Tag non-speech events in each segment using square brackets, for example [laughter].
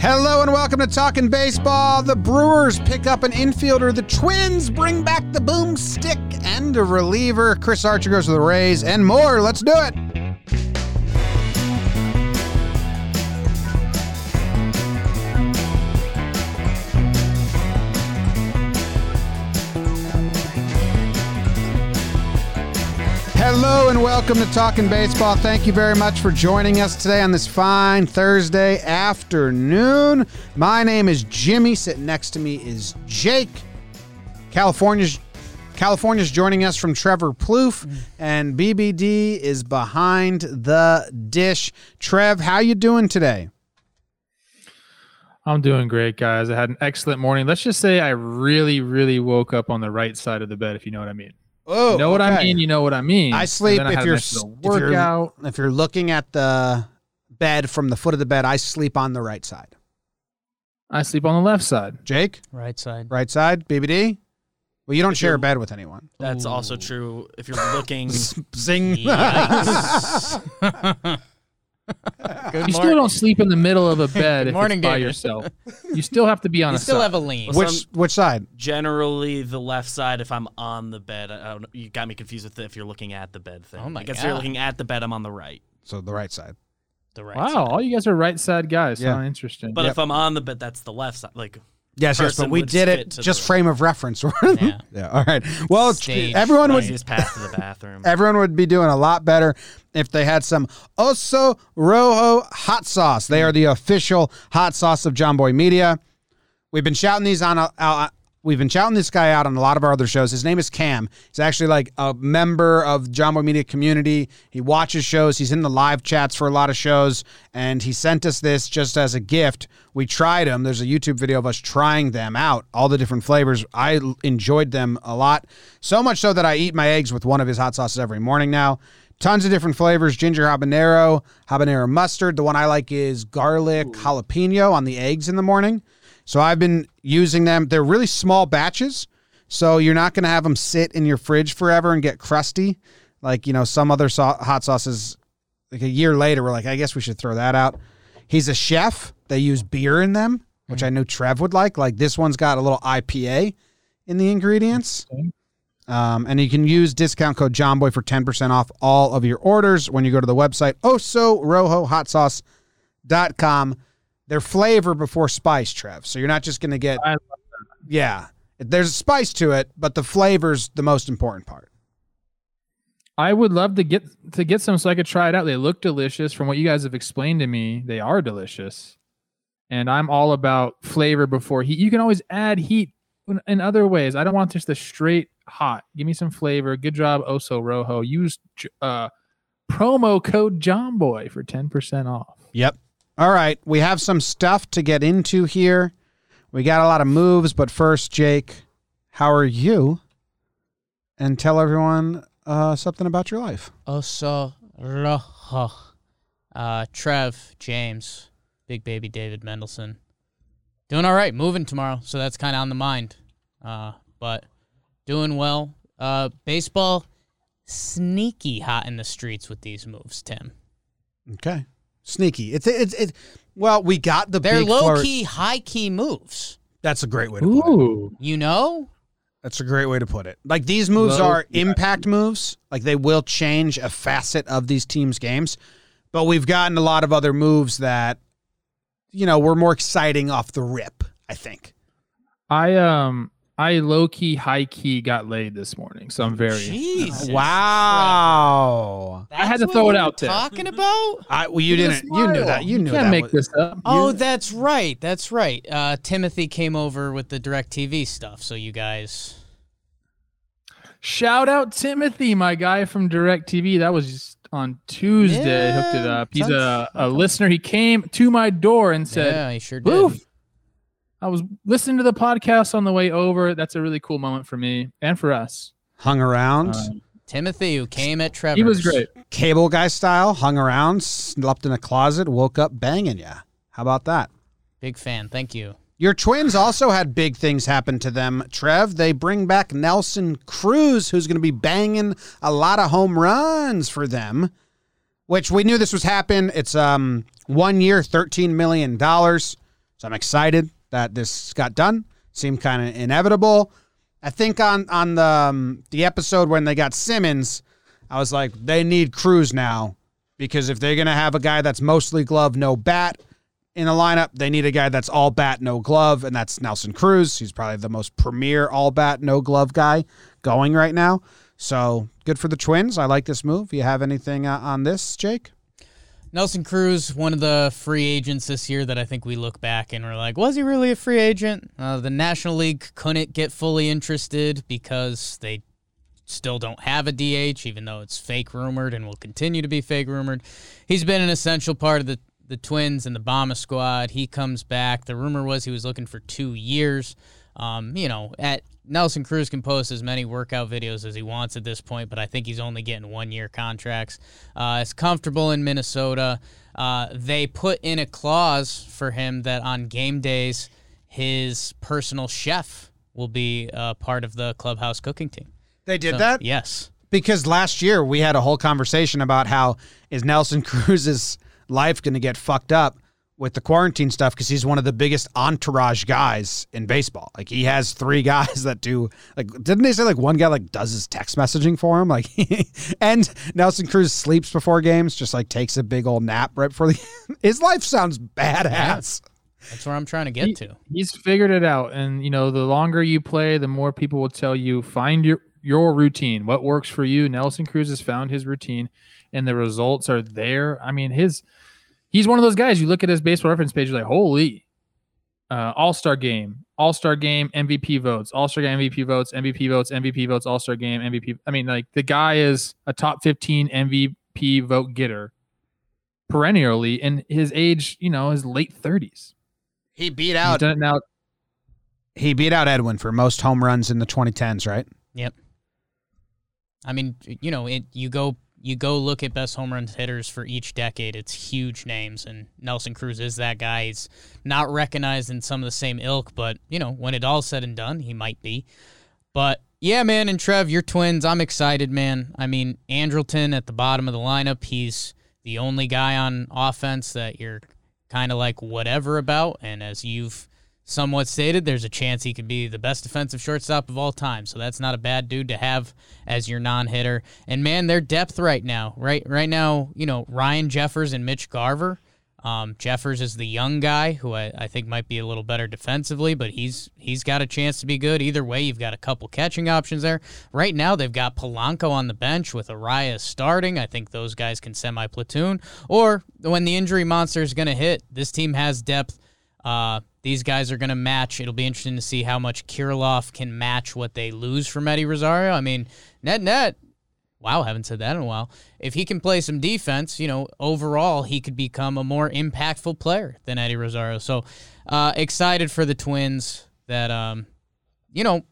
Hello and welcome to Talking Baseball. The Brewers pick up an infielder. The Twins bring back the boomstick and a reliever. Chris Archer goes to the Rays and more. Let's do it. Hello and welcome to Talking Baseball. Thank you very much for joining us today on this fine Thursday afternoon. My name is Jimmy. Sitting next to me is Jake. California's California's joining us from Trevor Plouffe, and BBD is behind the dish. Trev, how you doing today? I'm doing great, guys. I had an excellent morning. Let's just say I really, really woke up on the right side of the bed, if you know what I mean. Oh, you know what I mean? You know what I mean. I sleep I if you're nice s- if you're if you're looking at the bed from the foot of the bed. I sleep on the right side. I sleep on the left side. Jake, Right side. right side. BBD. Well, you don't If share a bed with anyone. That's also true. If you're looking, [laughs] Zing. [laughs] [laughs] Yikes. [laughs] Good You still don't sleep in the middle of a [laughs] bed if morning, it's by yourself. You still have to be [laughs] on You a still side. have a lean. Well, which which side? generally the left side, if I'm on the bed, I don't, you got me confused with the, if you're looking at the bed thing. Oh my I guess if you're looking at the bed, I'm on the right. So the right side. the right wow, side. all you guys are right side guys. Yeah. Sound interesting. But Yep. if I'm on the bed, that's the left side. Like Yes, yes, but we did it just frame of reference. [laughs] Yeah. yeah. All right. Well, Stage everyone would easiest path to the bathroom. [laughs] everyone would be doing a lot better if they had some Oso Rojo hot sauce. They are the official hot sauce of Jomboy Media. We've been shouting these on a, uh, we've been shouting this guy out on a lot of our other shows. His name is Cam. He's actually like a member of Jomboy Media community. He watches shows. He's in the live chats for a lot of shows, and he sent us this just as a gift. We tried them. There's a YouTube video of us trying them out, all the different flavors. I enjoyed them a lot, so much so that I eat my eggs with one of his hot sauces every morning now. Tons of different flavors ginger habanero, habanero mustard. The one I like is garlic jalapeno on the eggs in the morning. So I've been using them. They're really small batches. So you're not going to have them sit in your fridge forever and get crusty. Like, you know, some other sau- hot sauces, like a year later, we're like, I guess we should throw that out. He's a chef. They use beer in them, which I knew Trev would like. Like this one's got a little IPA in the ingredients. Um, and you can use discount code JOMBOY for 10% off all of your orders when you go to the website osorojohotsauce.com. They're flavor before spice, Trev. So you're not just going to get, I love yeah, there's a spice to it, but the flavor's the most important part. I would love to get to get some so I could try it out. They look delicious. From what you guys have explained to me, they are delicious. And I'm all about flavor before heat. You can always add heat in, in other ways. I don't want just the straight hot. Give me some flavor. Good job, Oso Rojo. Use uh, promo code JOMBOY for 10% off. Yep. All right. We have some stuff to get into here. We got a lot of moves, but first, Jake, how are you? And tell everyone uh, something about your life. Rojo. Uh, Trev, James, Big Baby David Mendelson. Doing all right. Moving tomorrow, so that's kind of on the mind. Uh, but doing well. Uh, baseball, sneaky hot in the streets with these moves, Tim. Okay. Sneaky. It's it's it's well, we got the They're big low flurry- key, high key moves. That's a great way to put it. You know? That's a great way to put it. Like these moves Low are key. impact moves. Like they will change a facet of these teams' games. But we've gotten a lot of other moves that, you know, were more exciting off the rip, I think. I um I low key, high key got laid this morning, so I'm very. Jesus. Wow. I had to throw it were out there. Talking about? [laughs] I well, you didn't you knew that. You knew can't that. make was- this up. Oh, You- that's right. That's right. Uh, Timothy came over with the Direct TV stuff, so you guys. Shout out Timothy, my guy from Direct TV. That was just on Tuesday. Hooked it up. He's a, a listener. He came to my door and said, yeah, he sure did. "Woof." I was listening to the podcast on the way over. That's a really cool moment for me and for us. hung around. Uh, Timothy, who came at Trevor's. he was great. Cable guy style, hung around, slept in a closet, woke up banging ya. How about that? Big fan. Thank you. Your twins also had big things happen to them, Trev. They bring back Nelson Cruz, who's going to be banging a lot of home runs for them, which we knew this was happen. It's um one year, $13 million. So I'm excited that this got done. Seemed kind of inevitable. I think on on the um, the episode when they got Simmons, I was like, they need Cruz now because if they're gonna have a guy that's mostly glove, no bat in the lineup, they need a guy that's all bat, no glove, and that's Nelson Cruz. He's probably the most premier all bat, no glove guy going right now. So good for the Twins. I like this move. You have anything uh, on this, Jake? Nelson Cruz, one of the free agents this year that I think we look back and we're like, was he really a free agent? Uh, the National League couldn't get fully interested because they still don't have a DH, even though it's fake rumored and will continue to be fake rumored. He's been an essential part of the, the Twins and the Bomba Squad. He comes back. The rumor was he was looking for two years. Um, you know, at Nelson Cruz can post as many workout videos as he wants at this point, but I think he's only getting one year contracts. Uh, it's comfortable in Minnesota. Uh, they put in a clause for him that on game days, his personal chef will be uh, part of the clubhouse cooking team. They did So, that Yes. because last year we had a whole conversation about how is Nelson [laughs] Cruz's life going to get fucked up with the quarantine stuff because he's one of the biggest entourage guys in baseball. Like he has three [laughs] guys that do like didn't they say like one guy like does his text messaging for him like [laughs] and Nelson Cruz sleeps before games just like takes a big old nap right before the [laughs] his life sounds badass. That's where I'm trying to get He- to. He's figured it out, and you know, the longer you play, the more people will tell you find your your routine. What works for you? Nelson Cruz has found his routine, and the results are there. I mean, his he's one of those guys. You look at his baseball reference page, you're like, holy, uh, All Star game, All Star game, MVP votes, All Star game, MVP votes, MVP votes, MVP votes, All Star game, MVP. I mean, like the guy is a top 15 MVP vote getter perennially, and his age, you know, his late 30s. He beat He's out done it now he beat out Edwin for most home runs in the 2010s, right? Yep. I mean, you know, it you go you go look at best home run hitters for each decade. It's huge names, and Nelson Cruz is that guy. He's not recognized in some of the same ilk, but you know, when it all said and done, he might be. But yeah, man, and Trev, you're twins. I'm excited, man. I mean, Andrelton at the bottom of the lineup. He's the only guy on offense that you're kind of like whatever about, and as you've somewhat stated, there's a chance he could be the best defensive shortstop of all time. So that's not a bad dude to have as your non-hitter. And man, their depth right now, right right now, you know, Ryan Jeffers and Mitch Garver. Um, Jeffers is the young guy who I, I think might be a little better defensively, but he's he's got a chance to be good. Either way, you've got a couple catching options there. Right now, they've got Polanco on the bench with Arias starting. I think those guys can semi platoon. Or when the injury monster is going to hit, this team has depth. Uh, these guys are going to match. It'll be interesting to see how much Kirilloff can match what they lose from Eddie Rosario. I mean, net net, wow, haven't said that in a while. If he can play some defense, you know, overall, he could become a more impactful player than Eddie Rosario. So, uh, excited for the Twins that, um, you know,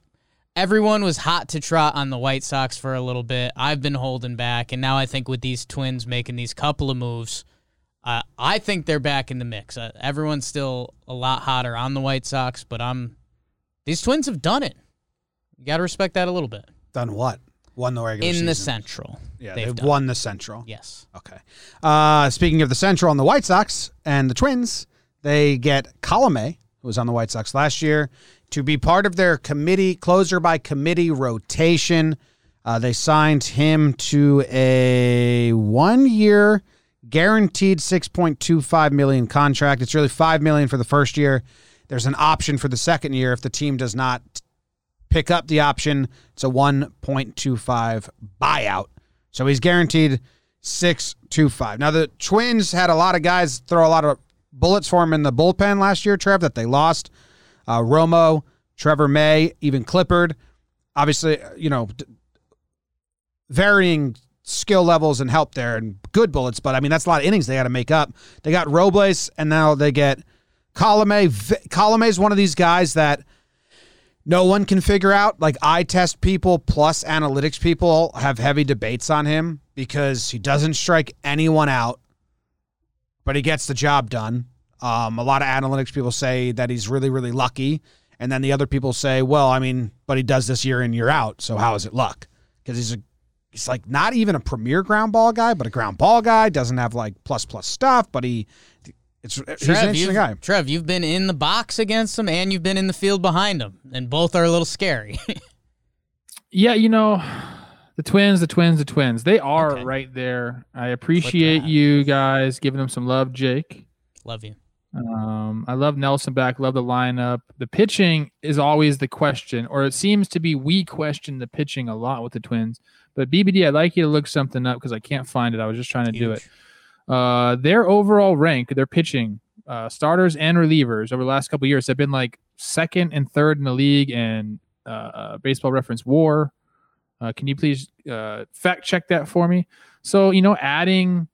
everyone was hot to trot on the White Sox for a little bit. I've been holding back. And now I think with these Twins making these couple of moves, uh, I think they're back in the mix. Uh, everyone's still a lot hotter on the White Sox, but I'm these Twins have done it. You got to respect that a little bit. Done what? Won the regular In the. Central. Yeah, they've they've, won the Central. Yes. Okay. Uh, speaking of the Central and the White Sox and the Twins, they get Colome, who was on the White Sox last year, to be part of their committee closer by committee rotation. Uh, they signed him to a one-year guaranteed 6.25 million contract. It's really 5 million for the first year. There's an option for the second year if the team does not pick up the option. It's a 1.25 buyout. So he's guaranteed 625. Now the Twins had a lot of guys throw a lot of bullets for him in the bullpen last year, Trev, that they lost. Uh, Romo, Trevor May, even Clippard. Obviously, you know, varying skill levels and help there and good bullets, but I mean, that's a lot of innings they got to make up. They got Robles and now they get Colome. Colome is one of these guys that no one can figure out. Like eye test people plus analytics people have heavy debates on him because he doesn't strike anyone out, but he gets the job done. Um, a lot of analytics people say that he's really, really lucky. And then the other people say, well, I mean, but he does this year in, year out. So how is it luck? Because he's a he's like not even a premier ground ball guy, but a ground ball guy. Doesn't have like plus plus stuff, but he It's he's an interesting guy. Trev, you've been in the box against him and you've been in the field behind him, and both are a little scary. [laughs] Yeah, you know, the twins, the twins, the twins. They are Okay. right there. I appreciate you guys giving them some love, Jake. Love you. Um, I love Nelson back. Love the lineup. The pitching is always the question, or it seems to be we question the pitching a lot with the Twins. But BBD, I'd like you to look something up because I can't find it. I was just trying to do it. Uh, their overall rank, their pitching, uh, starters and relievers over the last couple of years have been like second and third in the league and uh, uh, Baseball Reference WAR. Uh, can you please uh, fact check that for me? So you know, adding,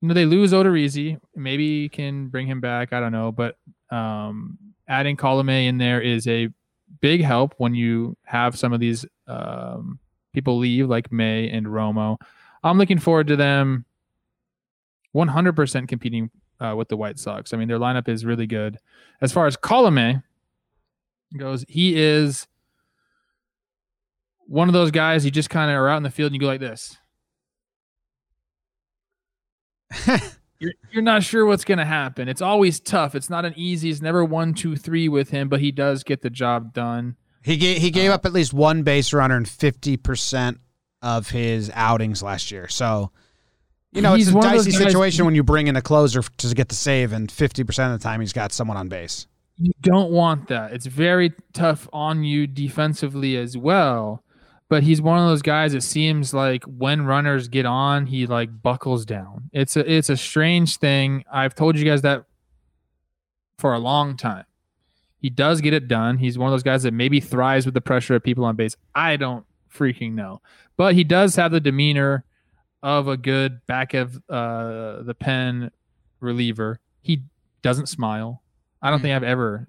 you know, they lose Odorizzi, maybe you can bring him back. I don't know, but um, adding Colome in there is a big help when you have some of these um, people leave, like May and Romo. I'm looking forward to them 100% competing uh, with the White Sox. I mean, their lineup is really good. As far as Colome goes, he is one of those guys you just kind of are out in the field and you go like this. [laughs] you're, you're not sure what's going to happen. It's always tough. It's not an easy. It's never one, two, three with him, but he does get the job done. He gave he gave oh. up at least one base runner in fifty percent of his outings last year. So, you know, it's a dicey guys- situation when you bring in a closer to get the save, and fifty percent of the time he's got someone on base. You don't want that. It's very tough on you defensively as well. But he's one of those guys. It seems like when runners get on, he like buckles down. It's a it's a strange thing. I've told you guys that for a long time. He does get it done. He's one of those guys that maybe thrives with the pressure of people on base. I don't freaking know, but he does have the demeanor of a good back of uh, the pen reliever. He doesn't smile. I don't Hmm. think I've ever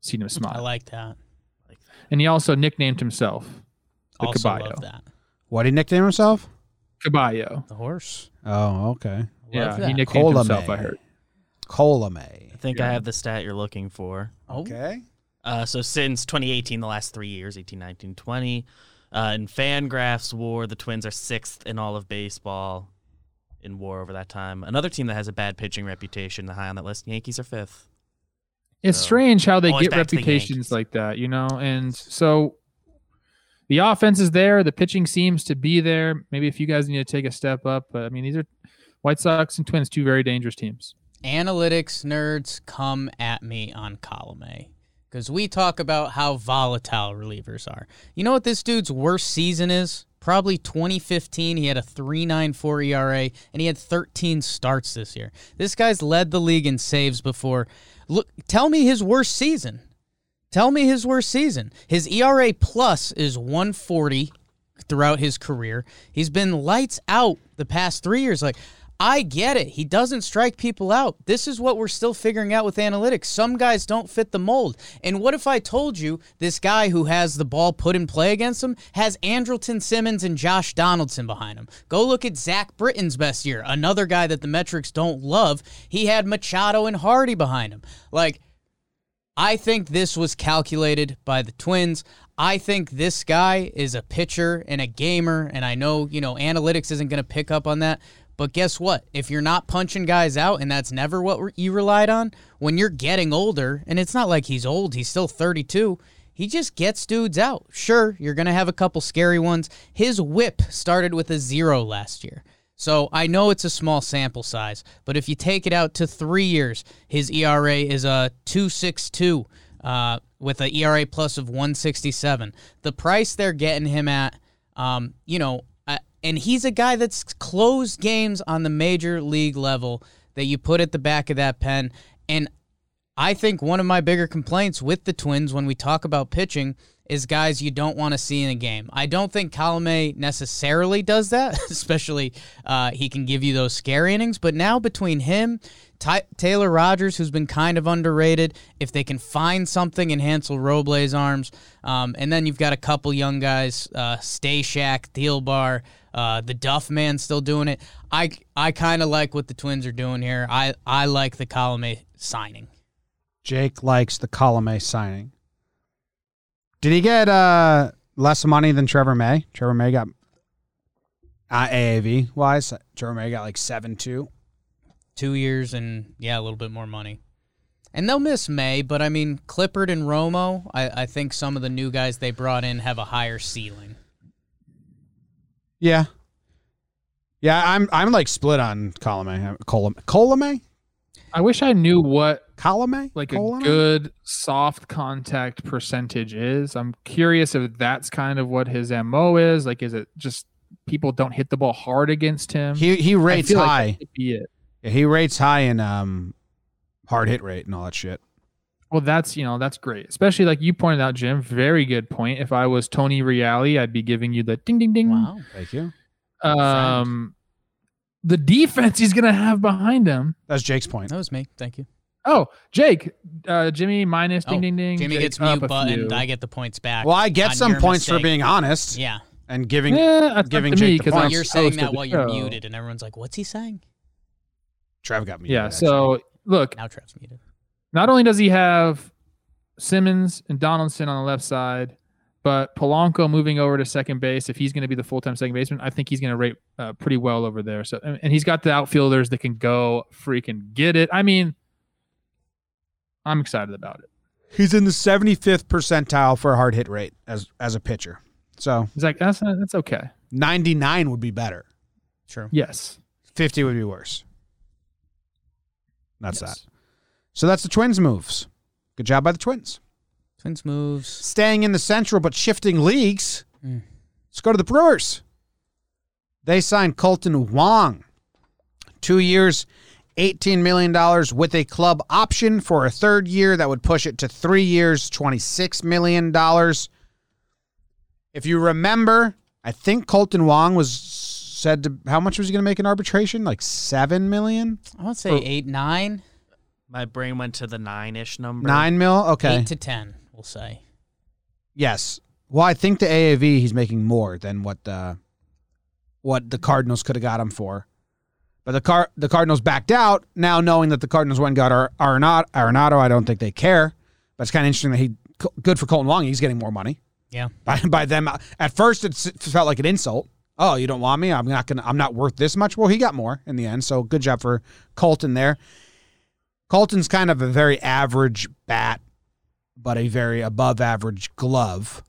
seen him smile. I smile. like that. and he also nicknamed himself the also Caballo. love that. What did he nickname himself? Caballo. The horse. Oh, okay. Love Yeah, that. he nicknamed Colome. himself. I heard. Colome. I think Yeah. I have the stat you're looking for. Oh, Okay. Uh, so since 2018, the last three years, 18, 19, 20, uh, in Fangraphs WAR, the Twins are sixth in all of baseball in WAR over that time. Another team that has a bad pitching reputation, the high on that list, Yankees are fifth. It's So, strange how they get back to the reputations like that, you know. And so the offense is there. The pitching seems to be there. Maybe if you guys need to take a step up, but I mean, these are White Sox and Twins, two very dangerous teams. Analytics nerds come at me on column A because we talk about how volatile relievers are. You know what this dude's worst season is? Probably 2015. He had a 3.94 ERA and he had 13 starts this year. This guy's led the league in saves before. Look, tell me his worst season. Tell me his worst season. His ERA plus is 140 throughout his career. He's been lights out the past three years. Like, I get it. He doesn't strike people out. This is what we're still figuring out with analytics. Some guys don't fit the mold. And what if I told you this guy who has the ball put in play against him has Andrelton Simmons and Josh Donaldson behind him? Go look at Zach Britton's best year, another guy that the metrics don't love. He had Machado and Hardy behind him. Like, I think this was calculated by the Twins. I think this guy is a pitcher and a gamer, and I know, you know, analytics isn't going to pick up on that. But guess what? If you're not punching guys out, and that's never what you relied on, when you're getting older, and it's not like he's old, he's still 32, he just gets dudes out. Sure, you're going to have a couple scary ones. His whip started with a zero last year. So I know it's a small sample size, but if you take it out to three years, his ERA is a 262 uh, with an ERA plus of 167. The price they're getting him at, um, you know, and he's a guy that's closed games on the major league level that you put at the back of that pen. And I think one of my bigger complaints with the Twins when we talk about pitching is guys you don't want to see in a game. I don't think Colome necessarily does that, [laughs] especially uh, he can give you those scare innings. But now between him, Ty- Taylor Rogers, who's been kind of underrated, if they can find something in Hansel Robles' arms, um, and then you've got a couple young guys, uh, Stashak, Deal Bar, uh, the Duff Man still doing it. I I kind of like what the Twins are doing here. I I like the Colome signing. Jake likes the Colome signing. Did he get uh, less money than Trevor May? Trevor May got uh, AAV wise. Trevor May got like seven two. two years and yeah, a little bit more money. And they'll miss May, but I mean Clippard and Romo. I, I think some of the new guys they brought in have a higher ceiling. Yeah. Yeah, I'm I'm like split on Colome. Colome. I wish I knew what Colome? like a good soft contact percentage is. I'm curious if that's kind of what his mo is. Like, is it just people don't hit the ball hard against him? He he rates like high. could be it. Yeah, he rates high in um hard hit rate and all that shit. Well, that's you know that's great, especially like you pointed out, Jim. Very good point. If I was Tony Reali, I'd be giving you the ding ding ding. Wow. Thank you. Um, the defense he's gonna have behind him. That's Jake's point. That was me. Thank you. Oh, Jake, uh, Jimmy minus ding Oh, ding ding. Jimmy Jake gets up mute a button. few. I get the points back. Well, I get some your points for being honest Yeah. and giving Yeah, giving Jake me the 'cause points. You're saying that while you're show. muted, and everyone's like, "What's he saying?" Trev got me. Yeah. So look, Now Trev's muted. Not only does he have Simmons and Donaldson on the left side, but Polanco moving over to second base. If he's going to be the full time second baseman, I think he's going to rate uh, pretty well over there. So, and and he's got the outfielders that can go freaking get it. I mean, I'm excited about it. he's in the 75th percentile for a hard hit rate as as a pitcher. So He's like, that's that's okay. 99 would be better. True. Yes, 50 would be worse. That's Yes. that. So that's the Twins moves. Good job by the Twins. Twins moves. Staying in the Central but shifting leagues. Mm. Let's go to the Brewers. They signed Kolten Wong. Two years, $18 million with a club option for a third year that would push it to three years, $26 million. If you remember, I think Kolten Wong was said to, how much was he going to make in arbitration? Like 7 million? I would say For- eight, nine, My brain went to the nine ish number. Nine mil? Okay. eight to ten. We'll say. Yes. Well, I think the AAV he's making more than what the what the Cardinals could have got him for. But the car the Cardinals backed out. Now knowing that the Cardinals went and got Ar- Arenado, Arenado, I don't think they care. But it's kind of interesting that he good for Kolten Wong. He's getting more money Yeah. [laughs] by by them. Uh, at first, it felt like an insult. Oh, you don't want me? I'm not gonna. I'm not worth this much. Well, he got more in the end. So good job for Kolten there. Kolten's kind of a very average bat, but a very above average glove.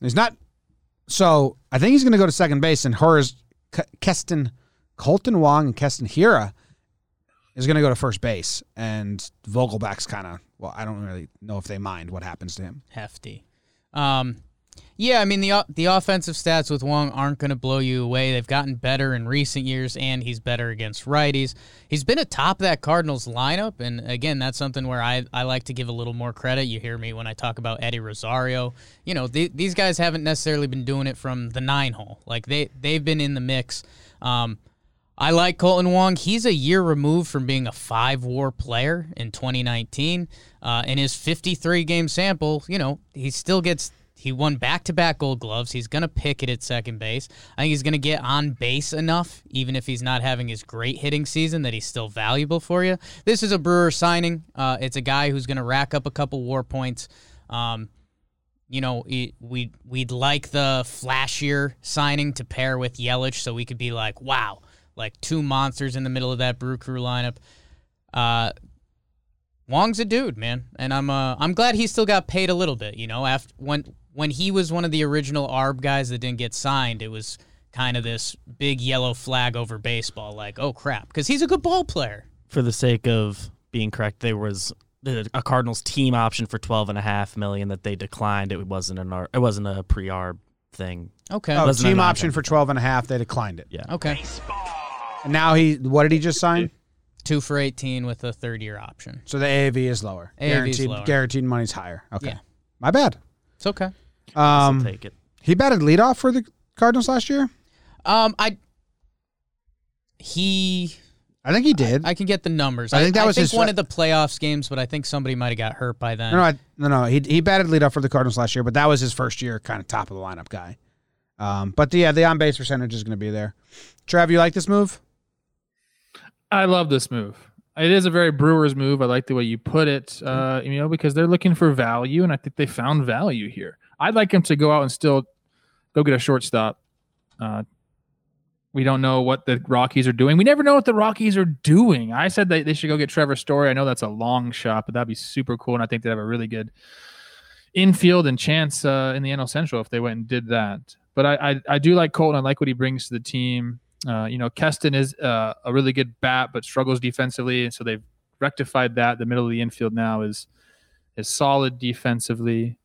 He's not. So I think he's going to go to second base, and hers Keston Kolten Wong and Keston Hiura is going to go to first base, and Vogelbach's kind of well. I don't really know if they mind what happens to him. hefty. Um, yeah, I mean the the offensive stats with Wong aren't going to blow you away. They've gotten better in recent years, and he's better against righties. He's been atop that Cardinals lineup, and again, that's something where I, I like to give a little more credit. You hear me when I talk about Eddie Rosario. You know, the, these guys haven't necessarily been doing it from the nine hole. Like they they've been in the mix. Um, I like Kolten Wong. He's a year removed from being a five war player in 2019. Uh, in his 53 game sample, you know, he still gets, he won back to back gold gloves. He's going to pick it at second base. I think he's going to get on base enough, even if he's not having his great hitting season, that he's still valuable for you. This is a Brewer signing. Uh, it's a guy who's going to rack up a couple war points. Um, you know, we we we'd like the flashier signing to pair with Yelich, so we could be like, wow, like two monsters in the middle of that Brew Crew lineup. Uh, Wong's a dude, man, and I'm uh I'm glad he still got paid a little bit. You know, after when when he was one of the original ARB guys that didn't get signed, it was kind of this big yellow flag over baseball, like oh crap, because he's a good ball player. For the sake of being correct, there was a Cardinals team option for twelve and a half million that they declined. It wasn't an ar- it wasn't a pre-arb thing. Okay, Oh, wasn't team option option. for 12 and a half. They declined it. Yeah. okay, And now he, what did he just sign? two for eighteen with a third year option. So the AAV is lower. AAV is guaranteed, lower. guaranteed money's higher. Okay. Yeah. My bad. It's okay. I'll Um, take it. he batted leadoff for the Cardinals last year. Um, I he I think he did. I can get the numbers. I think that was I his think one fir- of the playoffs games, but I think somebody might have got hurt by then. no, no, I, no, no. He he batted leadoff for the Cardinals last year, but that was his first year, kind of top of the lineup guy. Um, but the, yeah, the on base percentage is going to be there. Trav, you like this move? I love this move. It is a very Brewers move. I like the way you put it. Uh, you know, because they're looking for value, and I think they found value here. I'd like him to go out and still go get a shortstop. Uh, We don't know what the Rockies are doing. We never know what the Rockies are doing. I said that they should go get Trevor Story. I know that's a long shot, but that'd be super cool. And I think they'd have a really good infield and chance uh, in the NL Central if they went and did that. But I, I, I do like Kolten. I like what he brings to the team. Uh, you know, Keston is uh, a really good bat, but struggles defensively, and so they've rectified that. The middle of the infield now is is solid defensively.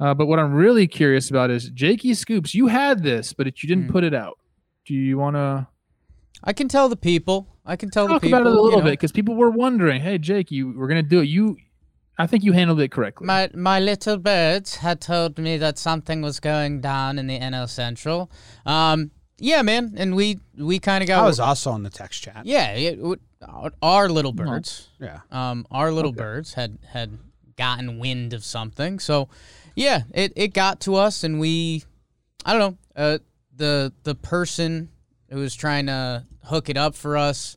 Uh, but what I'm really curious about is Jakey Scoops. You had this, but you didn't Hmm. put it out. Do you want to I can tell the people. I can tell talk the people about it a you little know, bit because people were wondering, "Hey, Jake, you we're gonna do it." You, I think you handled it correctly. My my little birds had told me that something was going down in the NL Central. Um, yeah, man, and we we kind of got I was also on the text chat. yeah, it, w- our- our little birds, Yeah. um, our little Okay. birds had had gotten wind of something. So, yeah, it, it got to us, and we, I don't know, uh, the the person who was trying to hook it up for us.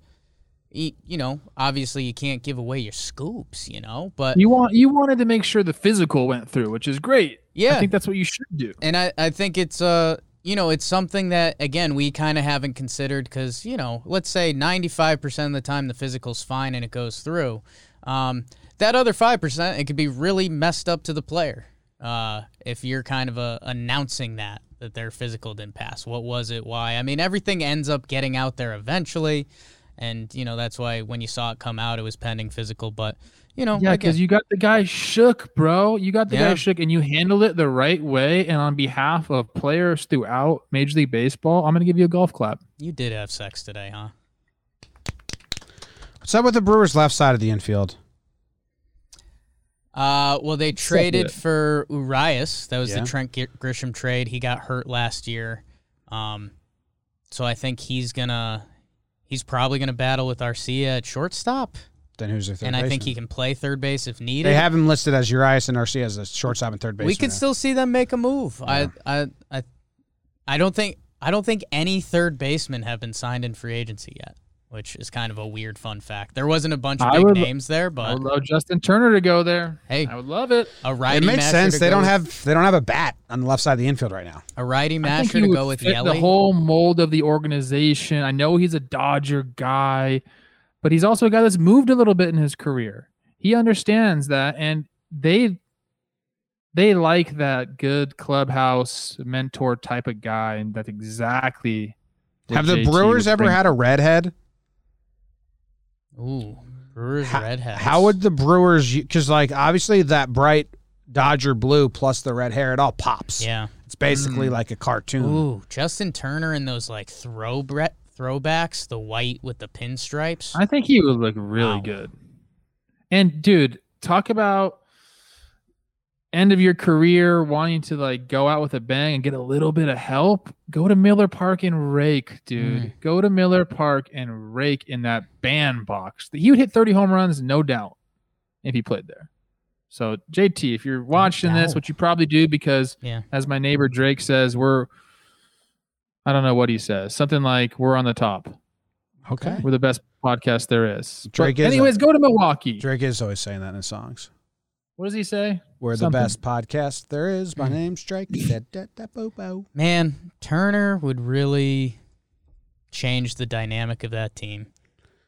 He, you know, obviously you can't give away your scoops, you know, but you want you wanted to make sure the physical went through, which is great. yeah, I think that's what you should do. and I, I think it's uh you know it's something that again we kind of haven't considered because you know let's say 95% of the time the physical's fine and it goes through. Um, that other 5% it could be really messed up to the player uh, if you're kind of uh, announcing that that their physical didn't pass. What was it? Why? I mean everything ends up getting out there eventually and you know that's why when you saw it come out it was pending physical but you know Yeah, because you got the guy shook, bro. You got the Yeah. guy shook, and you handled it the right way. And on behalf of players throughout Major League Baseball, I'm gonna give you a golf clap. you did have sex today huh What's up with the Brewers' left side of the infield? Uh, well, they traded for Urias. That was Yeah. the Trent Grisham trade. He got hurt last year, um, so I think he's gonna he's probably gonna battle with Arcia at shortstop, Then who's their third and I think baseman? he can play third base if needed. They have him listed as Urias and Arcia as a shortstop and third baseman. we could still see them make a move. Yeah. I, I, I, I don't think I don't think any third basemen have been signed in free agency yet, which is kind of a weird fun fact. There wasn't a bunch of I big would- names there, but I would love Justin Turner to go there. hey, I would love it. a righty. It makes sense. They don't with- have they don't have a bat on the left side of the infield right now. a righty I masher to would go with fit Yelly. the whole mold of the organization. I know he's a Dodger guy, but he's also a guy that's moved a little bit in his career. He understands that, and they they like that good clubhouse mentor type of guy, and that's exactly. Have the JT Brewers ever bring. had a redhead? Ooh, Brewers How, redheads. how would the Brewers? Because like obviously that bright Dodger blue plus the red hair, it all pops. Yeah. It's basically Mm. like a cartoon. Ooh, Justin Turner and those like throw bre- throwbacks, the white with the pinstripes. I think he would look really Wow. good. And dude, talk about end of your career wanting to like go out with a bang and get a little bit of help. Go to Miller Park and rake, dude. Mm. Go to Miller Park and rake in that bandbox. He would hit 30 home runs, no doubt, if he played there. So JT, if you're watching this, doubt. what you probably do because Yeah. as my neighbor Drake says, we're I don't know what he says. Something like we're on the top. Okay. We're the best podcast there is. Drake But is a- anyways, go to Milwaukee. Drake is always saying that in his songs. What does he say? We're the best podcast there is. My Mm. name's Drake. Da, da, da, bo, bo. Man, Turner would really change the dynamic of that team.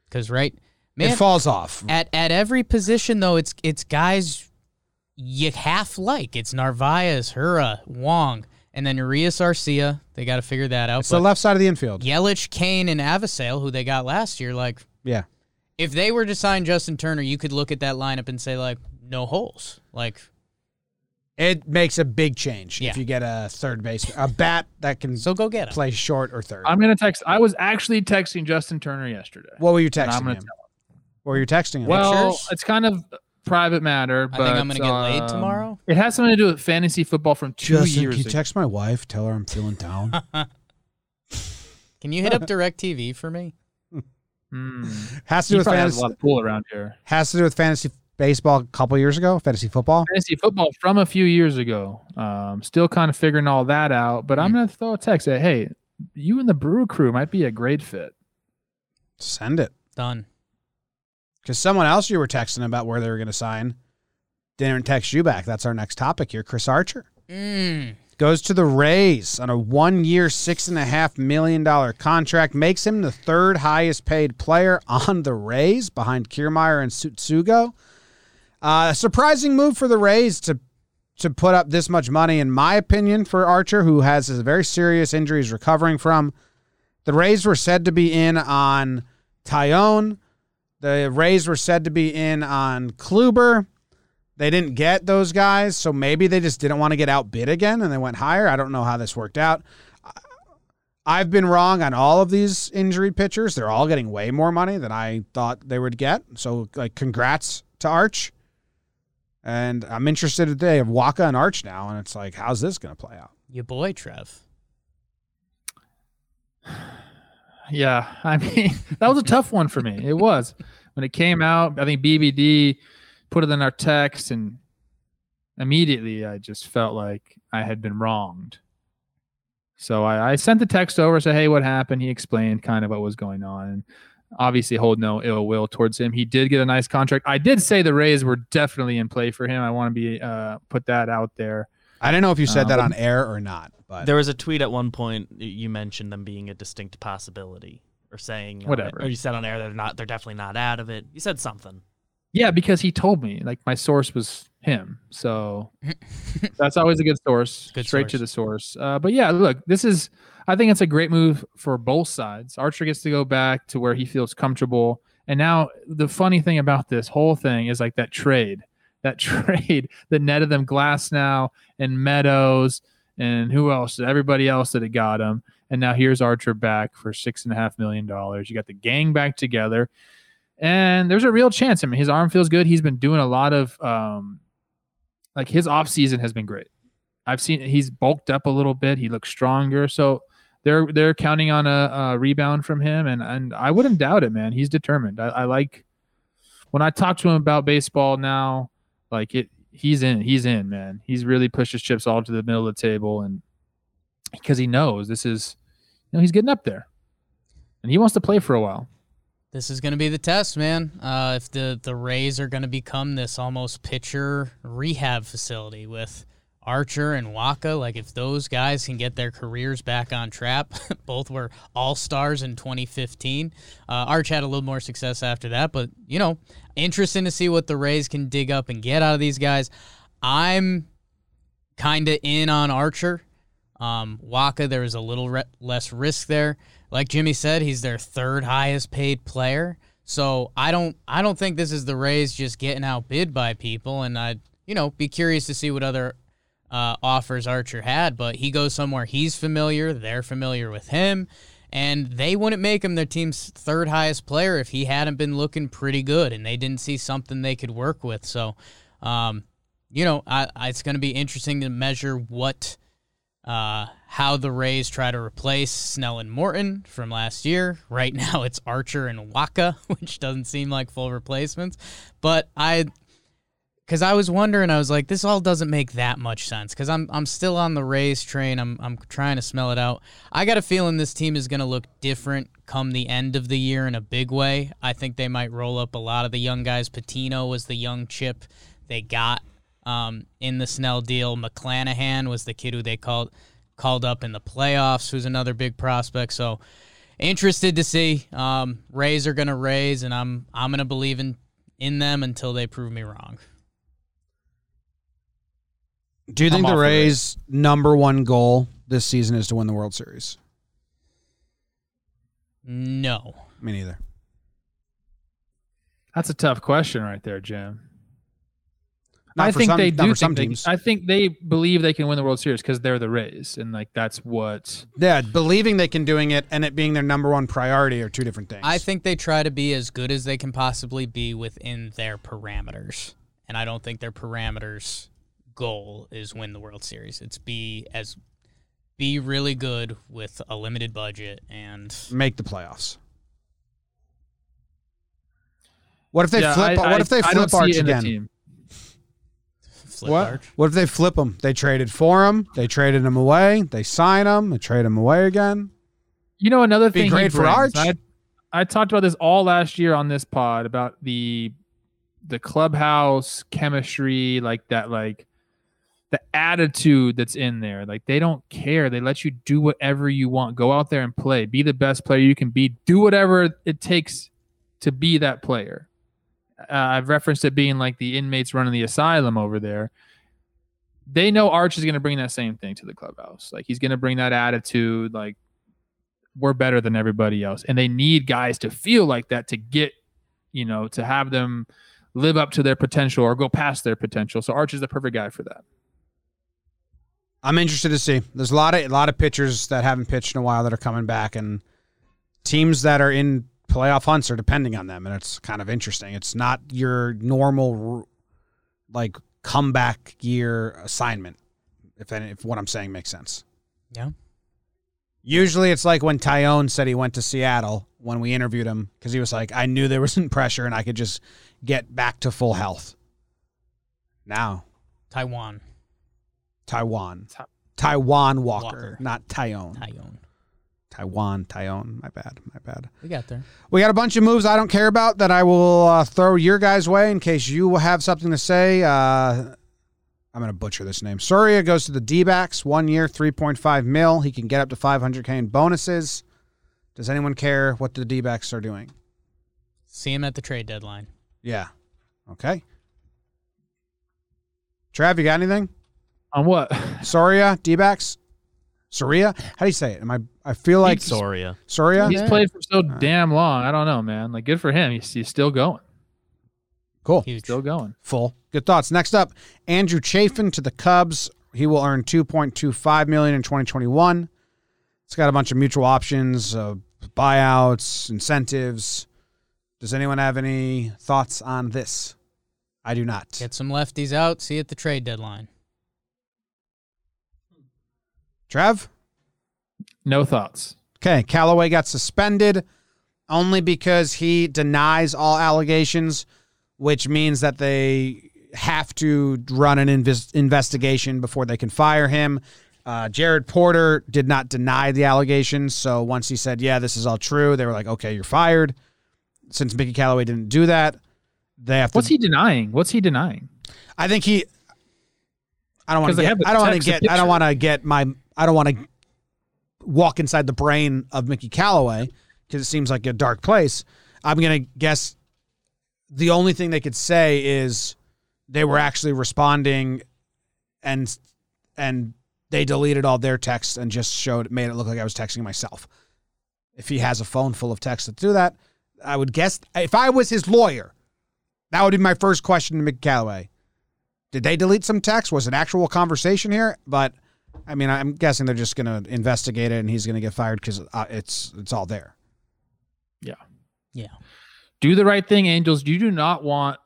Cause right, man, it falls off. at at every position though, it's it's guys you half like. It's Narvaez, Hiura, Wong, and then Urias Arcia. They got to figure that out. It's the left side of the infield. Yelich, Cain, and Avisail, who they got last year, like Yeah. if they were to sign Justin Turner, you could look at that lineup and say like no holes. Like It makes a big change Yeah. if you get a third base, a bat that can so go get him. play short or third. I'm gonna text. I was actually texting Justin Turner yesterday. what were you And I'm texting gonna him? What were you texting him? Well, Pictures? it's kind of private matter, I think I'm gonna get laid um, tomorrow. It has something to do with fantasy football from two Justin, years can you ago. text my wife? Tell her I'm feeling down. [laughs] Can you hit up DirecTV for me? Hmm. [laughs] has to He do with probably has fantasy. a lot of pool around here. Has to do with fantasy baseball a couple years ago. Fantasy football. Fantasy football from a few years ago. Um, still kind of figuring all that out, but Hmm. I'm gonna throw a text. Say, hey, you and the Brew Crew might be a great fit. Send it Done. Because someone else you were texting about where they were going to sign didn't text you back. That's our next topic here. Chris Archer. Mm. goes to the Rays on a and a half million dollar contract, makes him the third highest paid player [laughs] on the Rays behind Kiermaier and Tsutsugo. Uh, surprising move for the Rays to to put up this much money, in my opinion, for Archer, who has a very serious injury he's recovering from. The Rays were said to be in on Taillon. The Rays were said to be in on Kluber. They didn't get those guys, so maybe they just didn't want to get outbid again and they went higher. I don't know how this worked out. I've been wrong on all of these injury pitchers. They're all getting way more money than I thought they would get. So, like, congrats to Arch. And I'm interested today of Wacha and Arch now, and it's like, how's this going to play out? Your boy Trev. Yeah, [laughs] I mean that was a tough one for me. It was when it came out. I think BBD put it in our text, and immediately I just felt like I had been wronged. So I, I sent the text over, said, "Hey, what happened?" He explained kind of what was going on, and obviously hold no ill will towards him. He did get a nice contract. I did say the Rays were definitely in play for him. I want to be uh, put that out there. I don't know if you said Um, that on air or not, but There was a tweet at one point you mentioned them being a distinct possibility, or saying Whatever. or you said on air they're not. They're definitely not out of it. You said something. Yeah, because he told me like my source was him. So [laughs] that's always a good source. Good straight to the source. Uh, but yeah, look, this is I think it's a great move for both sides. Archer gets to go back to where he feels comfortable. And now the funny thing about this whole thing is like that trade. That [laughs] trade the net of them Glasnow and Meadows and who else? Everybody else that had got him. And now here's Archer back for six and a half million dollars. You got the gang back together and there's a real chance. I mean, his arm feels good. He's been doing a lot of um, like his off season has been great. I've seen he's bulked up a little bit. He looks stronger. So they're they're counting on a, a rebound from him, and and I wouldn't doubt it, man. He's determined. I, I like when I talk to him about baseball now. Like it, he's in. He's in, man. He's really pushed his chips all to the middle of the table, and because he knows this is, you know, he's getting up there, and he wants to play for a while. This is going to be the test, man. Uh, if the the Rays are going to become this almost pitcher rehab facility with Archer and Wacha, like if those guys can get their careers back on track, [laughs] both were all stars in 2015. Uh, Arch had a little more success after that, but you know, interesting to see what the Rays can dig up and get out of these guys. I'm kind of in on Archer. Um, Wacha, there was a little re- less risk there. Like Jimmy said, he's their third highest paid player. So I don't, I don't think this is the Rays just getting outbid by people. And I'd, you know, be curious to see what other uh, offers Archer had. But he goes somewhere he's familiar. They're familiar with him, and they wouldn't make him their team's third highest player if he hadn't been looking pretty good and they didn't see something they could work with. So, um, you know, I, I, it's going to be interesting to measure what uh, how the Rays try to replace Snell and Morton from last year. Right [laughs] now, it's Archer and Wacha, [laughs] which doesn't seem like full replacements. But I, because I was wondering, I was like, this all doesn't make that much sense. Because I'm I'm still on the Rays train. I'm I'm trying to smell it out. I got a feeling this team is going to look different come the end of the year in a big way. I think they might roll up a lot of the young guys. Patino was the young chip they got um, in the Snell deal. McClanahan was the kid who they called called up in the playoffs, who's another big prospect. So interested to see. Um, Rays are gonna raise, and I'm I'm gonna believe in in them until they prove me wrong. Do you I'm think the for it. Rays' number one goal this season is to win the World Series? No, Me neither. That's a tough question right there, Jim. Not I for think some- they not do for some think they- I think they believe they can win the World Series because they're the Rays, and like that's what. Yeah, believing they can doing it and it being their number one priority are two different things. I think they try to be as good as they can possibly be within their parameters, and I don't think their parameters goal is win the World Series. It's be as be really good with a limited budget and make the playoffs. What if they Yeah, flip? I- what I- if they I flip see Arch it in the again? flip What? Arch. What if they flip him? They traded for him. They traded him away. They sign him. They trade him away again. You know another Be thing. he great for Arch. I, I talked about this all last year on this pod about the the clubhouse chemistry, like that, like the attitude that's in there. Like they don't care. They let you do whatever you want. Go out there and play. Be the best player you can be. Do whatever it takes to be that player. Uh, I've referenced it being like the inmates running the asylum over there. They know Arch is going to bring that same thing to the clubhouse. Like he's going to bring that attitude. Like we're better than everybody else, and they need guys to feel like that to get, you know, to have them live up to their potential or go past their potential. So Arch is the perfect guy for that. I'm interested to see. There's a lot of a lot of pitchers that haven't pitched in a while that are coming back, and teams that are in playoff hunts are depending on them, and it's kind of interesting. It's not your normal like comeback year assignment. If any, if what I'm saying makes sense. Yeah. Usually, it's like when Tyone said he went to Seattle when we interviewed him because he was like, I knew there wasn't [laughs] pressure and I could just get back to full health. Now, Taijuan. Taijuan. Ta- Taijuan Walker, Walker. not Tyone. Taijuan. Taijuan, Tyone. My bad. My bad. We got there. We got a bunch of moves I don't care about that I will uh, throw your guys' way in case you will have something to say. Uh, I'm going to butcher this name. Soria goes to the D backs, one year, 3.5 mil. He can get up to 500K in bonuses. Does anyone care what the D backs are doing? See him at the trade deadline. Yeah. Okay. Trav, you got anything? On what? Soria, D backs? Soria? How do you say it? Am I? I feel like Pete Soria. Soria. He's Yeah. played for so damn long. I don't know, man. Like, good for him. He's, he's still going. Cool. He's Still going. Full. Good thoughts. Next up, Andrew Chafin to the Cubs. He will earn 2.25 million in 2021. It's got a bunch of mutual options, uh, buyouts, incentives. Does anyone have any thoughts on this? I do not. Get some lefties out. See you at the trade deadline. Trev? No thoughts. Okay, Callaway got suspended only because he denies all allegations, which means that they have to run an inves- investigation before they can fire him. Uh, Jared Porter did not deny the allegations, so once he said, "Yeah, this is all true," they were like, "Okay, you're fired." Since Mickey Callaway didn't do that, they have to. What's he denying? What's he denying? I think he. I don't want to get. I don't want to get. I don't want to get my. I don't want to walk inside the brain of Mickey Callaway because it seems like a dark place. I'm gonna guess. The only thing they could say is they were actually responding, and and they deleted all their texts and just showed made it look like I was texting myself. If he has a phone full of texts that do that, I would guess if I was his lawyer, that would be my first question to Mickey Callaway. Did they delete some text? Was it actual conversation here? But I mean, I'm guessing they're just going to investigate it, and he's going to get fired because uh, it's it's all there. Yeah. Yeah. Do the right thing, Angels. You do not want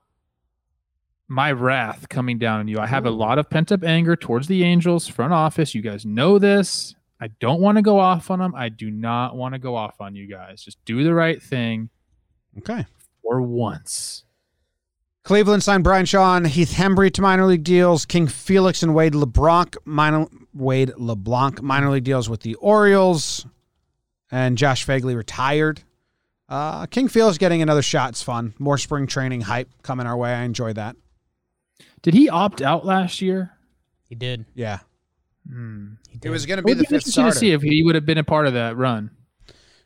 my wrath coming down on you. I have a lot of pent up anger towards the Angels front office. You guys know this. I don't want to go off on them. I do not want to go off on you guys. Just do the right thing Okay. for once. Cleveland signed Bryan Shaw and Heath Hembree to minor league deals. King Felix and Wade LeBlanc minor Wade LeBlanc minor league deals with the Orioles, and Josh Phegley retired. Uh, King Felix getting another shot. It's fun. More spring training hype coming our way. I enjoy that. Did he opt out last year? He did. Yeah, Hmm. He did. it was going to be the be fifth interesting to starter. see if he would have been a part of that run.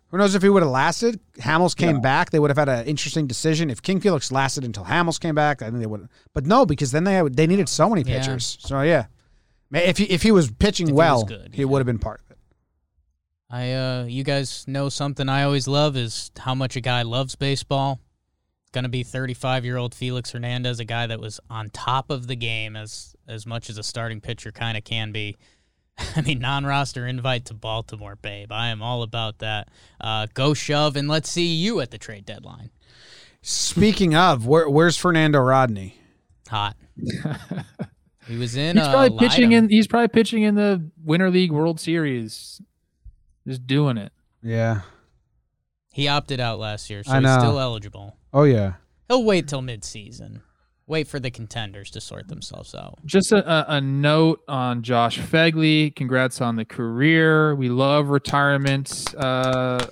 Who knows if he would have lasted? Hamels came Yeah. back. They would have had an interesting decision. If King Felix lasted until Hamels came back, I think they would. But no, because then they had, they needed so many Yeah. pitchers. So yeah, Ma- if he if he was pitching If he was well, good, he yeah. would have been part of it. I uh you guys know something I always love is how much a guy loves baseball. Gonna be 35 year old Felix Hernandez, a guy that was on top of the game as as much as a starting pitcher kind of can be. [laughs] I mean, non roster invite to Baltimore, babe. I am all about that. Uh, go shove and let's see you at the trade deadline. Speaking of, where, where's Fernando Rodney? Hot. [laughs] he was in. He's uh, probably pitching Lydom. in. He's probably pitching in the Winter League World Series. Just doing it. Yeah. He opted out last year, so I he's know. still eligible. Oh yeah. He'll wait till midseason. Wait for the contenders to sort themselves out. Just a, a, a note on Josh Phegley. Congrats on the career. We love retirement uh,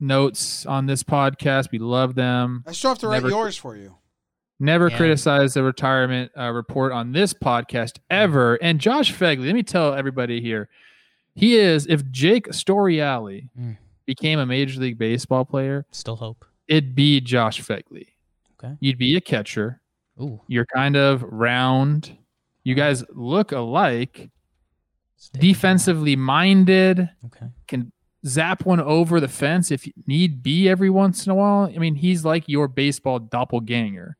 notes on this podcast. We love them. I still have to write Never- yours for you. Never Yeah. criticized the retirement uh, report on this podcast ever. And Josh Phegley, let me tell everybody here, he is if Jake Storiale Mm. became a Major League Baseball player, Still hope. it'd be Josh Phegley. Okay. You'd be a catcher. Ooh. You're kind of round. You guys look alike. stay- Defensively minded. Okay. Can zap one over the fence if need be every once in a while. I mean, he's like your baseball doppelganger.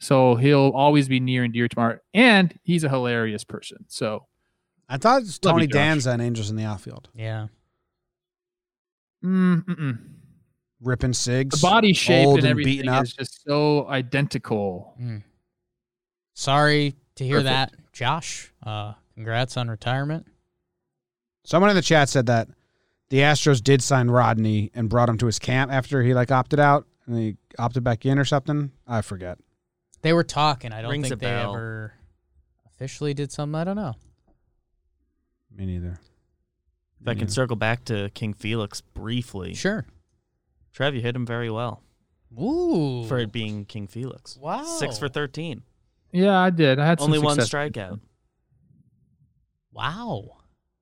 So he'll always be near and dear to my heart. And he's a hilarious person. So I thought it was Tony you, Danza and Angels in the Outfield. Yeah. mm, mm-mm. Ripping the cigs. body shape and and everything beaten up. is just so identical. Mm. Sorry to hear Perfect. that, Josh. Uh, congrats on retirement. Someone in the chat said that the Astros did sign Rodney and brought him to his camp after he like opted out and he opted back in or something. I forget. They were talking. I don't Rings think a they bell. ever officially did something. I don't know. Me neither. If I can circle back to King Felix briefly, Sure. Trev, you hit him very well Ooh. for it being King Felix. Wow. Six for 13. Yeah, I did. I had some Only one success. strikeout. Wow.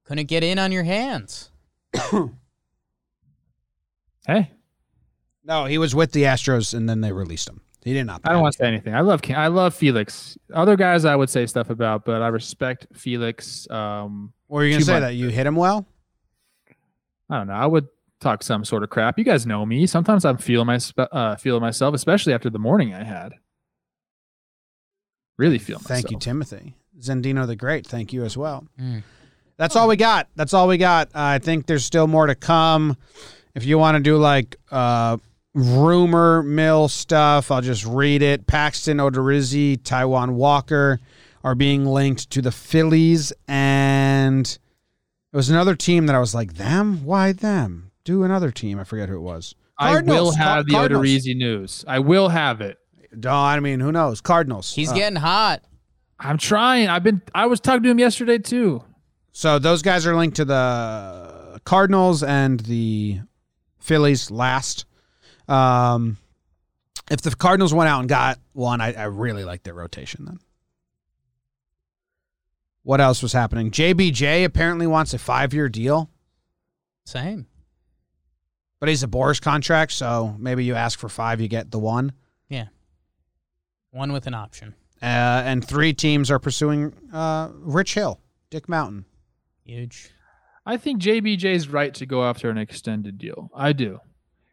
Couldn't get in on your hands. [coughs] Hey, No, he was with the Astros and then they released him. He didn't opt I don't want to say anything. I love I love Felix. Other guys I would say stuff about, but I respect Felix. Um, Or you gonna say much. that you hit him well? I don't know. I would talk some sort of crap. You guys know me. Sometimes I'm feeling my spe- uh, feeling myself, especially after the morning I had. Really feel myself. Thank you, Timothy. Zendino the Great. Thank you as well. Mm. That's all we got. That's all we got. Uh, I think there's still more to come. If you want to do like uh, rumor mill stuff, I'll just read it. Paxton Odorizzi, Taijuan Walker are being linked to the Phillies, and it was another team that I was like, them? Why them? Do another team. I forget who it was. I will Cardinals. have the Cardinals. Odorizzi news. I will have it. No, I mean, who knows? Cardinals. He's Uh, getting hot. I'm trying. I've been. I was talking to him yesterday too. So those guys are linked to the Cardinals and the Phillies last. Um, if the Cardinals went out and got one, I, I really like their rotation then. What else was happening? JBJ apparently wants a five year deal, Same. but he's a Boras contract, so maybe you ask for five, you get the one. Yeah. One with an option. Uh, and three teams are pursuing uh, Rich Hill, Dick Mountain. Huge. I think JBJ's right to go after an extended deal. I do.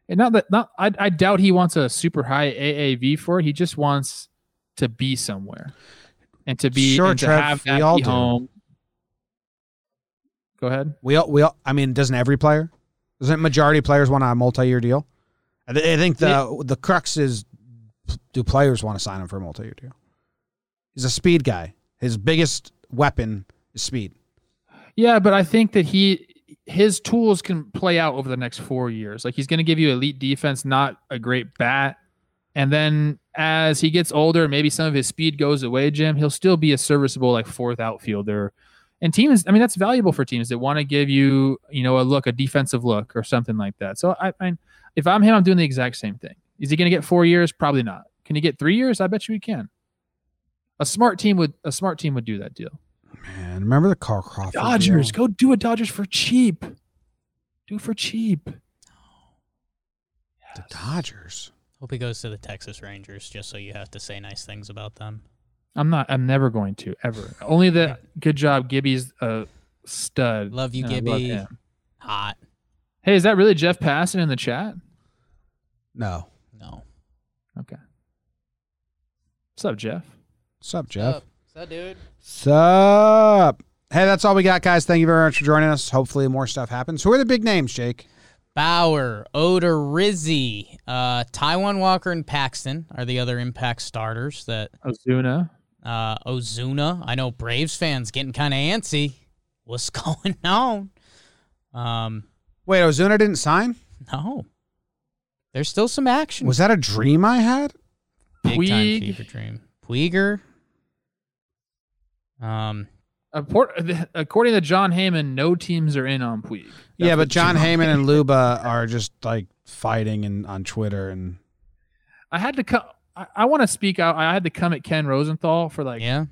And not that not I, I doubt he wants a super high AAV for it. He just wants to be somewhere. And to be Sure, and to Trev, have we that all be do. home. Go ahead. We all, we all, I mean, doesn't every player? Doesn't majority of players want a multi-year deal? I, th- I think the the crux is, do players want to sign him for a multi-year deal? He's a speed guy. His biggest weapon is speed. Yeah, but I think that he his tools can play out over the next four years. Like he's going to give you elite defense, not a great bat. And then as he gets older, maybe some of his speed goes away, Jim. He'll still be a serviceable like fourth outfielder. And teams, I mean, that's valuable for teams that want to give you, you know, a look, a defensive look, or something like that. So I, I mean if I'm him, I'm doing the exact same thing. Is he going to get four years? Probably not. Can he get three years? I bet you he can. A smart team would a smart team would do that deal. Man, remember the Carl Crawford? Dodgers, deal? go do a Dodgers for cheap. Do for cheap. The Dodgers. Hope he goes to the Texas Rangers just so you have to say nice things about them. I'm not. I'm never going to ever. Only the good job. Gibby's a stud. Love you, and I love Gibby. Hot. Hey, is that really Jeff Passan in the chat? No. No. Okay. What's up, Jeff? What's up, Jeff? What's up, dude? Sup? Hey, that's all we got, guys. Thank you very much for joining us. Hopefully, more stuff happens. Who are the big names, Jake? Bauer, Odorizzi, uh, Taijuan Walker, and Paxton are the other impact starters that Ozuna. uh, Ozuna. I know Braves fans getting kind of antsy. What's [laughs] going on? Um, Wait, Ozuna didn't sign? no. There's still some action. Was that a dream I had? Big time Puig. fever dream. Puiger. Um, Appor- [laughs] According to Jon Heyman, no teams are in on Puig. yeah, but what Jon Heyman and [laughs] Luba are just like fighting and on Twitter and I had to come. I, I want to speak out. I had to come at Ken Rosenthal for like Yeah.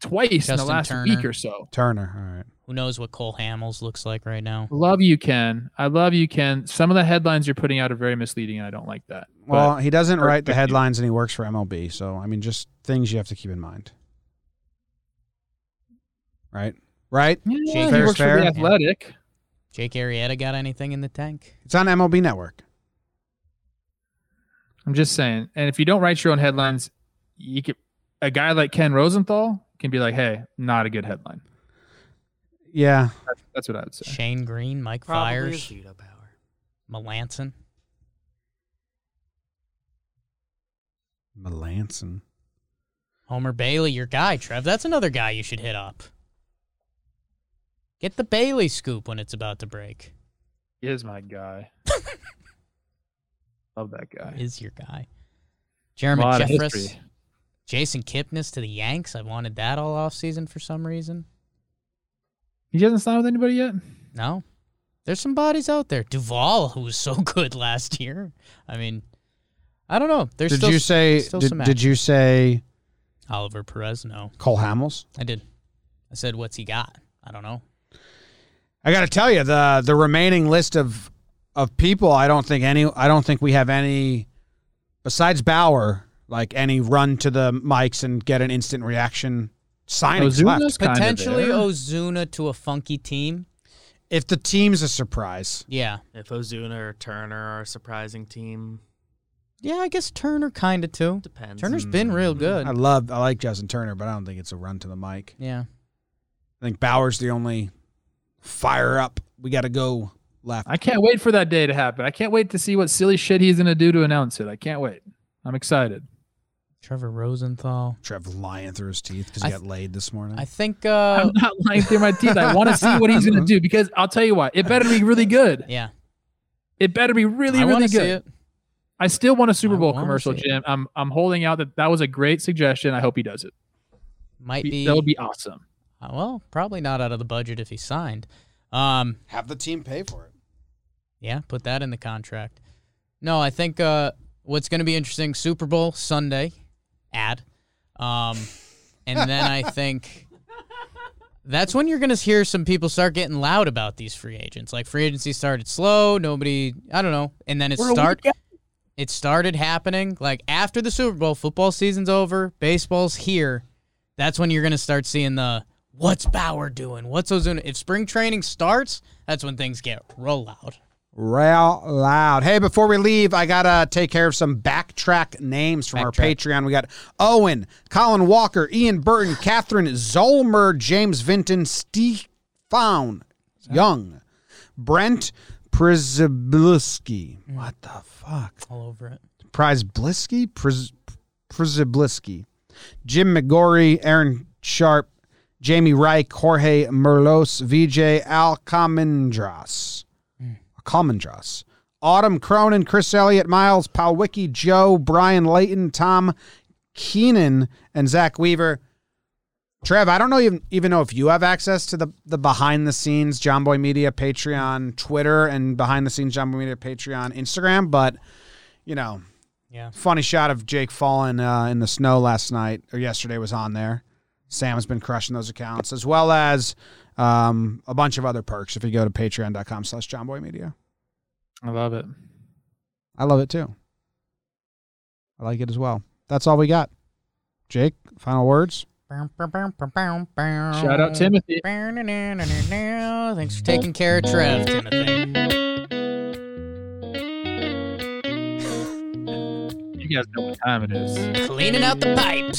twice in the last Turner. week or so. Turner. All right. Who knows what Cole Hamels looks like right now? Love you, Ken. I love you, Ken. Some of the headlines you're putting out are very misleading, and I don't like that. But Well, he doesn't write the Perfect. headlines and he works for MLB. So, I mean, just things you have to keep in mind. Right? Right? yeah, Jake he works fair. for the Athletic. Jake Arrieta got anything in the tank? It's on MLB Network. I'm just saying. And if you don't write your own headlines, you could a guy like Ken Rosenthal can be like, "Hey, not a good headline." Yeah. That's, that's what I would say. Shane Greene, Mike Probably Fiers, is veto power. Melancon. Melancon. Homer Bailey, your guy, Trev. That's another guy you should hit up. Get the Bailey scoop when it's about to break. He is my guy. [laughs] Love that guy. Is your guy. Jeremy Jeffress. Jason Kipnis to the Yanks. I wanted that all off season for some reason. He hasn't signed with anybody yet. No. There's some bodies out there. Duvall, who was so [laughs] good last year. I mean, I don't know. There's Did still you s- say still did, some did you say Oliver Perez? No, Cole Hamels? I did. I said, "What's he got?" I don't know. I got to tell you the the remaining list of of people. I don't think any. I don't think we have any besides Bauer. Like any run to the mics and get an instant reaction signing left. Potentially. Ozuna to a funky team. If the team's a surprise, Yeah, If Ozuna or Turner are a surprising team, yeah. I guess Turner kind of too. depends. Turner's been real mm-hmm. good. I love. I like Justin Turner, but I don't think it's a run to the mic. Yeah. I think Bauer's the only fire up. We got to go left. I can't wait for that day to happen. I can't wait to see what silly shit he's gonna do to announce it. I can't wait. I'm excited. Trevor Rosenthal. Trev lying through his teeth because I he th- got laid this morning. I think. uh I'm not lying through my teeth. I want to see what he's gonna do because I'll tell you what, it better be really good. Yeah. It better be really, I really want to good. see it. I still want a Super Bowl commercial, see it. Jim. I'm I'm holding out that that was a great suggestion. I hope he does it. Might Be- be. that would be awesome. Uh, well, probably not out of the budget if he signed. Um. have the team pay for it. Yeah, put that in the contract. No, I think uh, what's going to be interesting Super Bowl Sunday ad. Um, and then I [laughs] think that's when you're going to hear some people start getting loud about these free agents. Like free agency started slow, nobody, I don't know, and then it We're start it started happening like after the Super Bowl, football season's over, baseball's here. That's when you're going to start seeing the what's Bauer doing? What's Ozuna? If spring training starts, that's when things get real loud. Real loud. Hey, before we leave, I gotta take care of some backtrack names from our Patreon. We got Owen, Colin Walker, Ian Burton, Catherine Zolmer, James Vinton, Steve Found, Young, Brent Przybliski. Hmm. What the fuck? All over it. Przybliski? Przybliski. Jim McGorry, Aaron Sharp, Jamie Reich, Jorge Merlos, VJ Alcamendras. Alcamendras. Autumn Cronin, Chris Elliott, Miles Powicki, Joe, Brian Layton, Tom Keenan, and Zach Weaver. Trev, I don't know even, even know if you have access to the, the behind the scenes Jomboy Media Patreon, Twitter, and behind the scenes Jomboy Media Patreon, Instagram, but you know, Yeah. funny shot of Jake falling uh, in the snow last night or yesterday was on there. Sam's been crushing those accounts as well as um, a bunch of other perks if you go to patreon.com slash jomboymedia. I love it. I love it too. I like it as well. That's all we got. Jake, final words? Shout Shout out Timothy. Thanks for taking care of Trev, Timothy. You guys know what time it is. Cleaning out the pipes.